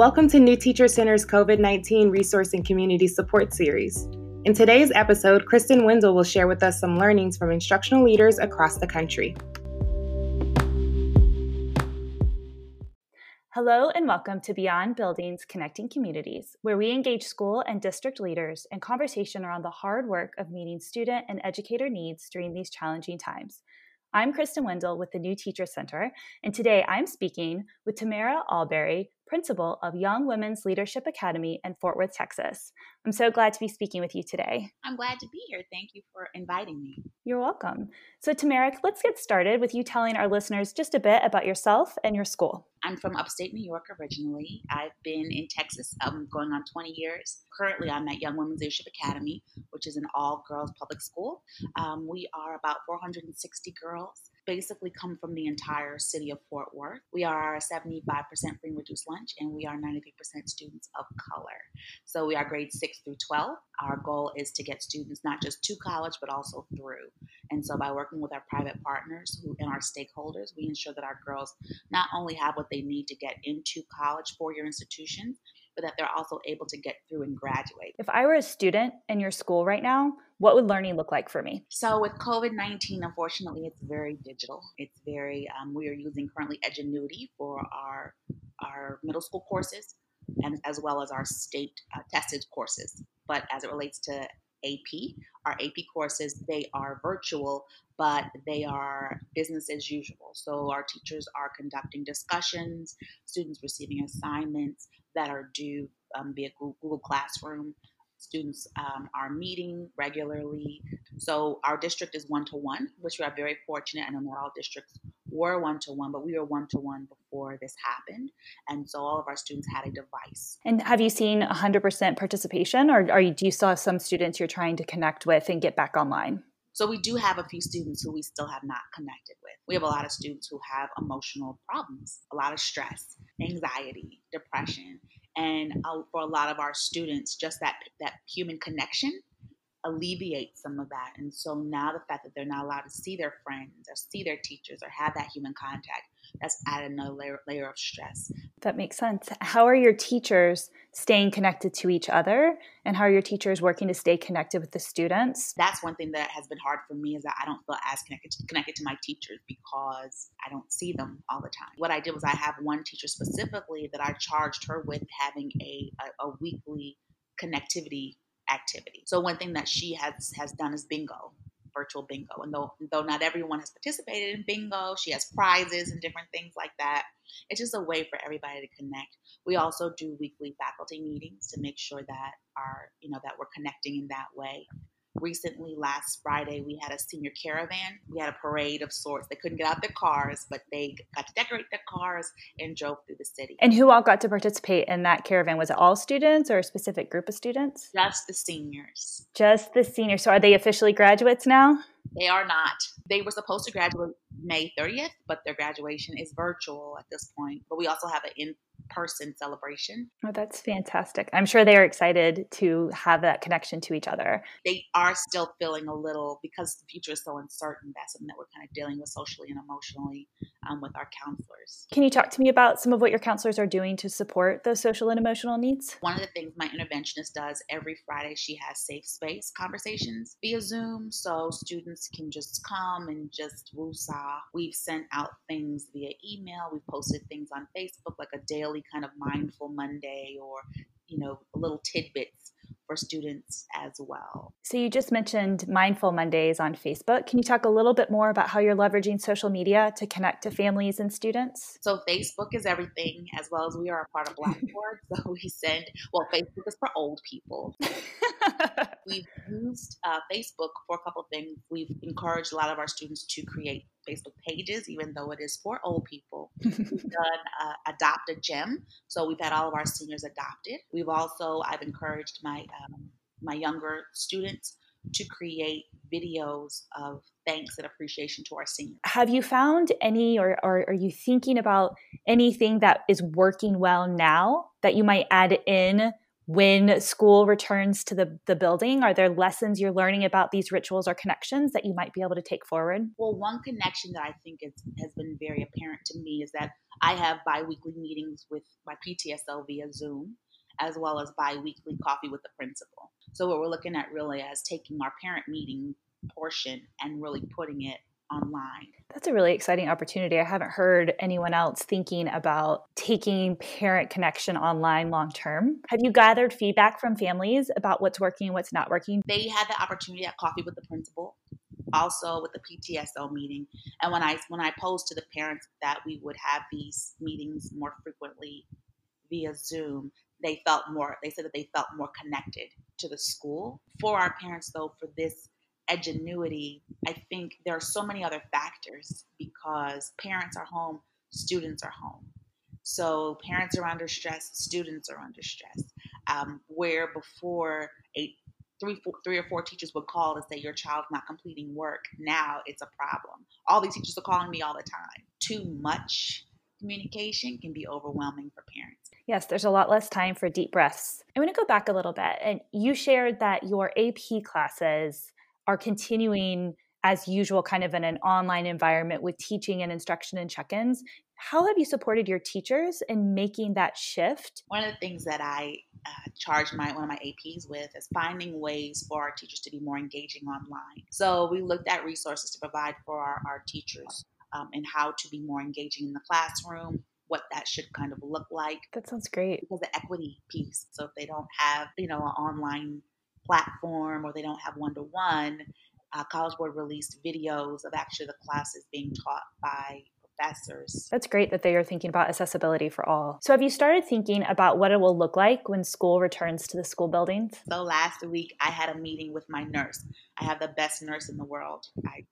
Welcome to New Teacher Center's COVID 19 Resource and Community Support Series. In today's episode, Kristen Wendell will share with us some learnings from instructional leaders across the country. Hello and welcome to Beyond Buildings Connecting Communities, where we engage school and district leaders in conversation around the hard work of meeting student and educator needs during these challenging times. I'm Kristen Wendell with the New Teacher Center, and today I'm speaking with Tamara Albury, principal of Young Women's Leadership Academy in Fort Worth, Texas. I'm so glad to be speaking with you today. I'm glad to be here. Thank you for inviting me. You're welcome. So, Tamara, let's get started with you telling our listeners just a bit about yourself and your school. I'm from upstate New York originally. I've been in Texas um, going on 20 years. Currently, I'm at Young Women's Leadership Academy, which is an all girls public school. Um, we are about 460 girls, basically come from the entire city of Fort Worth. We are 75% free and reduced lunch, and we are 93% students of color. So we are grades 6 through 12. Our goal is to get students not just to college, but also through. And so by working with our private partners who and our stakeholders, we ensure that our girls not only have what they need to get into college for your institutions, but that they're also able to get through and graduate. If I were a student in your school right now, what would learning look like for me? So with COVID nineteen, unfortunately, it's very digital. It's very um, we are using currently Edgenuity for our our middle school courses, and as well as our state uh, tested courses. But as it relates to AP. Our AP courses, they are virtual, but they are business as usual. So our teachers are conducting discussions, students receiving assignments that are due um, via Google Classroom. Students um, are meeting regularly. So our district is one to one, which we are very fortunate. I know not all districts were one to one, but we were one to one before this happened. And so all of our students had a device. And have you seen 100% participation, or are you, do you still have some students you're trying to connect with and get back online? So we do have a few students who we still have not connected with. We have a lot of students who have emotional problems, a lot of stress, anxiety, depression, and for a lot of our students, just that that human connection alleviates some of that. And so now the fact that they're not allowed to see their friends or see their teachers or have that human contact, that's added another layer, layer of stress. That makes sense. How are your teachers staying connected to each other? And how are your teachers working to stay connected with the students? That's one thing that has been hard for me is that I don't feel as connected to, connected to my teachers because I don't see them all the time. What I did was I have one teacher specifically that I charged her with having a, a, a weekly connectivity activity. So one thing that she has has done is bingo, virtual bingo. And though though not everyone has participated in bingo, she has prizes and different things like that. It's just a way for everybody to connect. We also do weekly faculty meetings to make sure that our, you know, that we're connecting in that way recently last Friday we had a senior caravan. We had a parade of sorts. They couldn't get out their cars, but they got to decorate their cars and drove through the city. And who all got to participate in that caravan? Was it all students or a specific group of students? Just the seniors. Just the seniors. So are they officially graduates now? They are not. They were supposed to graduate May 30th, but their graduation is virtual at this point. But we also have an in person celebration. Oh, that's fantastic. I'm sure they are excited to have that connection to each other. They are still feeling a little, because the future is so uncertain, that's something that we're kind of dealing with socially and emotionally um, with our counselors. Can you talk to me about some of what your counselors are doing to support those social and emotional needs? One of the things my interventionist does every Friday, she has safe space conversations via Zoom. So students can just come and just We've sent out things via email. We've posted things on Facebook, like a daily kind of mindful Monday or, you know, little tidbits for students as well. So, you just mentioned Mindful Mondays on Facebook. Can you talk a little bit more about how you're leveraging social media to connect to families and students? So, Facebook is everything, as well as we are a part of Blackboard. so, we send, well, Facebook is for old people. We've used uh, Facebook for a couple things. We've encouraged a lot of our students to create Facebook pages, even though it is for old people. we've done uh, Adopt a Gem, so we've had all of our seniors adopted. We've also I've encouraged my um, my younger students to create videos of thanks and appreciation to our seniors. Have you found any, or, or are you thinking about anything that is working well now that you might add in when school returns to the, the building? Are there lessons you're learning about these rituals or connections that you might be able to take forward? Well, one connection that I think is, has been very apparent to me is that I have biweekly meetings with my PTSO via Zoom, as well as biweekly coffee with the principal. So, what we're looking at really is taking our parent meeting portion and really putting it online. That's a really exciting opportunity. I haven't heard anyone else thinking about taking parent connection online long term. Have you gathered feedback from families about what's working and what's not working? They had the opportunity at coffee with the principal, also with the PTSO meeting. And when I when I posed to the parents that we would have these meetings more frequently via Zoom, they felt more they said that they felt more connected to the school. For our parents though, for this edgenuity, I think there are so many other factors because parents are home, students are home. So parents are under stress, students are under stress. Um, where before a three, four, three or four teachers would call and say your child's not completing work, now it's a problem. All these teachers are calling me all the time. Too much communication can be overwhelming for parents. Yes, there's a lot less time for deep breaths. I want to go back a little bit. And you shared that your AP classes are continuing as usual, kind of in an online environment with teaching and instruction and check ins. How have you supported your teachers in making that shift? One of the things that I uh, charged my one of my APs with is finding ways for our teachers to be more engaging online. So we looked at resources to provide for our, our teachers um, and how to be more engaging in the classroom, what that should kind of look like. That sounds great. Because the equity piece. So if they don't have, you know, an online platform or they don't have one to one, College Board released videos of actually the classes being taught by professors. That's great that they are thinking about accessibility for all. So, have you started thinking about what it will look like when school returns to the school buildings? So, last week I had a meeting with my nurse. I have the best nurse in the world. I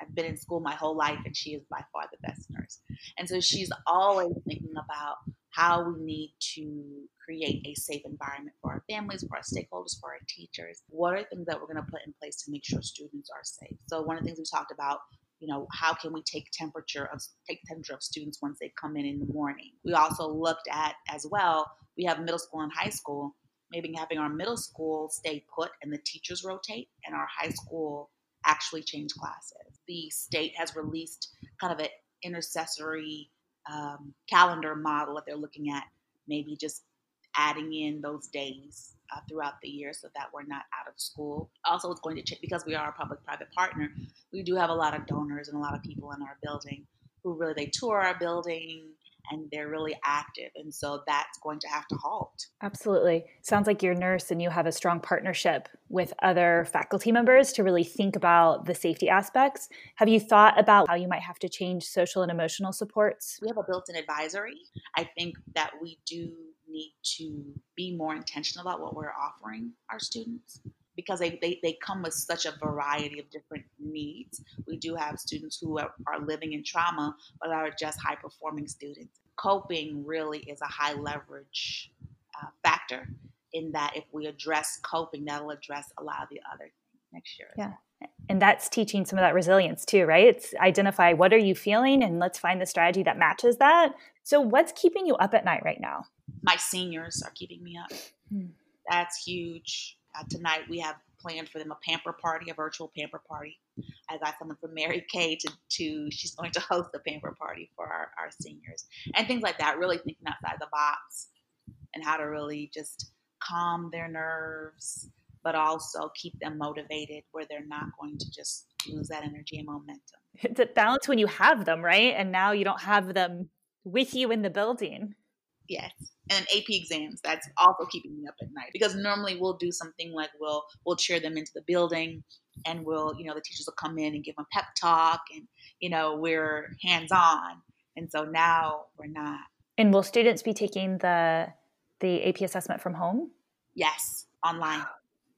I've been in school my whole life, and she is by far the best nurse. And so she's always thinking about how we need to create a safe environment for our families, for our stakeholders, for our teachers. What are things that we're going to put in place to make sure students are safe? So one of the things we talked about you know how can we take temperature of take temperature of students once they come in in the morning we also looked at as well we have middle school and high school maybe having our middle school stay put and the teachers rotate and our high school actually change classes the state has released kind of an intercessory um, calendar model that they're looking at, maybe just adding in those days uh, throughout the year so that we're not out of school. Also, it's going to change because we are a public-private partner. We do have a lot of donors and a lot of people in our building who really they tour our building and they're really active. And so that's going to have to halt. Absolutely. Sounds like your a nurse and you have a strong partnership with other faculty members to really think about the safety aspects. Have you thought about how you might have to change social and emotional supports? We have a built in advisory. I think that we do need to be more intentional about what we're offering our students because they, they, they come with such a variety of different needs. We do have students who are, are living in trauma, but are just high performing students. Coping really is a high leverage uh, factor in that if we address coping, that'll address a lot of the other things next year. Yeah. And that's teaching some of that resilience too, right? It's identify what are you feeling and let's find the strategy that matches that. So what's keeping you up at night right now? My seniors are keeping me up. Hmm. That's huge uh, tonight we have planned for them a pamper party, a virtual pamper party. I got something from Mary Kay to, to she's going to host a pamper party for our, our seniors and things like that. Really thinking outside the box and how to really just calm their nerves, but also keep them motivated where they're not going to just lose that energy and momentum. It's a balance when you have them, right? And now you don't have them with you in the building. Yes and AP exams. That's also keeping me up at night because normally we'll do something like we'll we'll cheer them into the building, and we'll you know the teachers will come in and give them pep talk, and you know we're hands on, and so now we're not. And will students be taking the the AP assessment from home? Yes, online,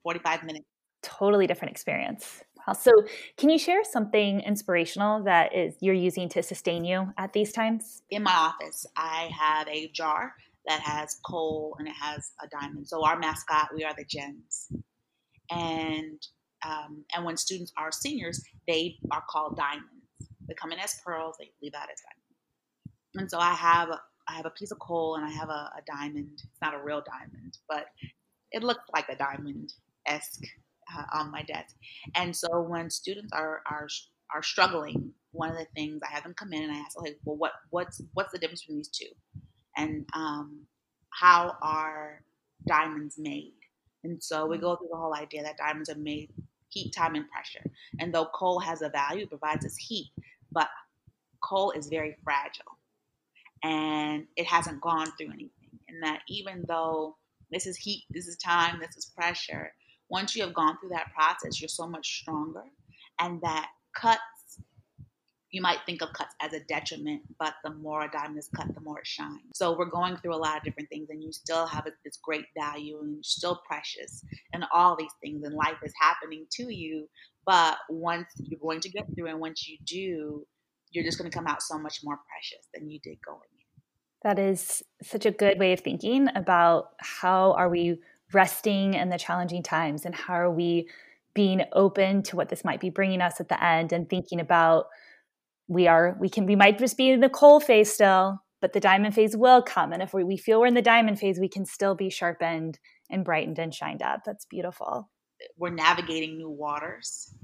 forty five minutes. Totally different experience. So, can you share something inspirational that is you're using to sustain you at these times? In my office, I have a jar that has coal and it has a diamond. So our mascot, we are the gems. And um, and when students are seniors, they are called diamonds. They come in as pearls, they leave out as diamonds. And so I have I have a piece of coal and I have a, a diamond. It's not a real diamond, but it looks like a diamond esque uh, on my desk. And so when students are are are struggling, one of the things I have them come in and I ask, okay, well, what what's what's the difference between these two, and um, how are diamonds made? And so we go through the whole idea that diamonds are made heat, time, and pressure. And though coal has a value, it provides us heat, but coal is very fragile and it hasn't gone through anything. And that even though this is heat, this is time, this is pressure, once you have gone through that process, you're so much stronger. And that cuts, you might think of cuts as a detriment, but the more a diamond is cut, the more it shines. So we're going through a lot of different things, and you still have this great value, and you're still precious, and all these things, and life is happening to you. But once you're going to get through, and once you do, you're just going to come out so much more precious than you did going in. That is such a good way of thinking about how are we resting in the challenging times and how are we being open to what this might be bringing us at the end and thinking about we are we can we might just be in the coal phase still but the diamond phase will come. And if we, we feel we're in the diamond phase we can still be sharpened and brightened and shined up. That's beautiful. We're navigating new waters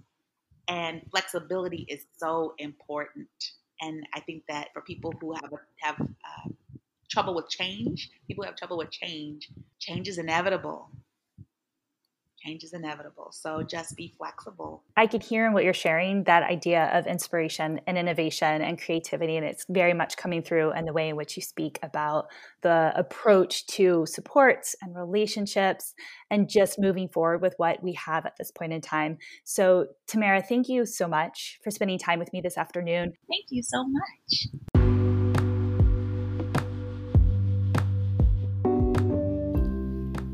and flexibility is so important. And i think that for people who have have uh, trouble with change, people who have trouble with change, change is inevitable. Change is inevitable. So just be flexible. I could hear in what you're sharing that idea of inspiration and innovation and creativity. And it's very much coming through in the way in which you speak about the approach to supports and relationships and just moving forward with what we have at this point in time. So, Tamara, thank you so much for spending time with me this afternoon. Thank you so much.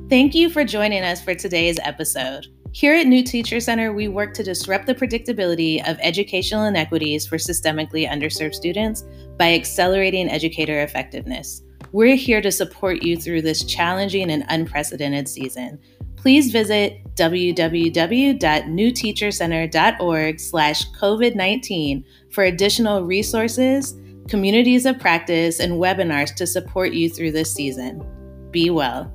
Thank you for joining us for today's episode. Here at New Teacher Center, we work to disrupt the predictability of educational inequities for systemically underserved students by accelerating educator effectiveness. We're here to support you through this challenging and unprecedented season. Please visit www.newteachercenter.org slash COVID-19 for additional resources, communities of practice, and webinars to support you through this season. Be well.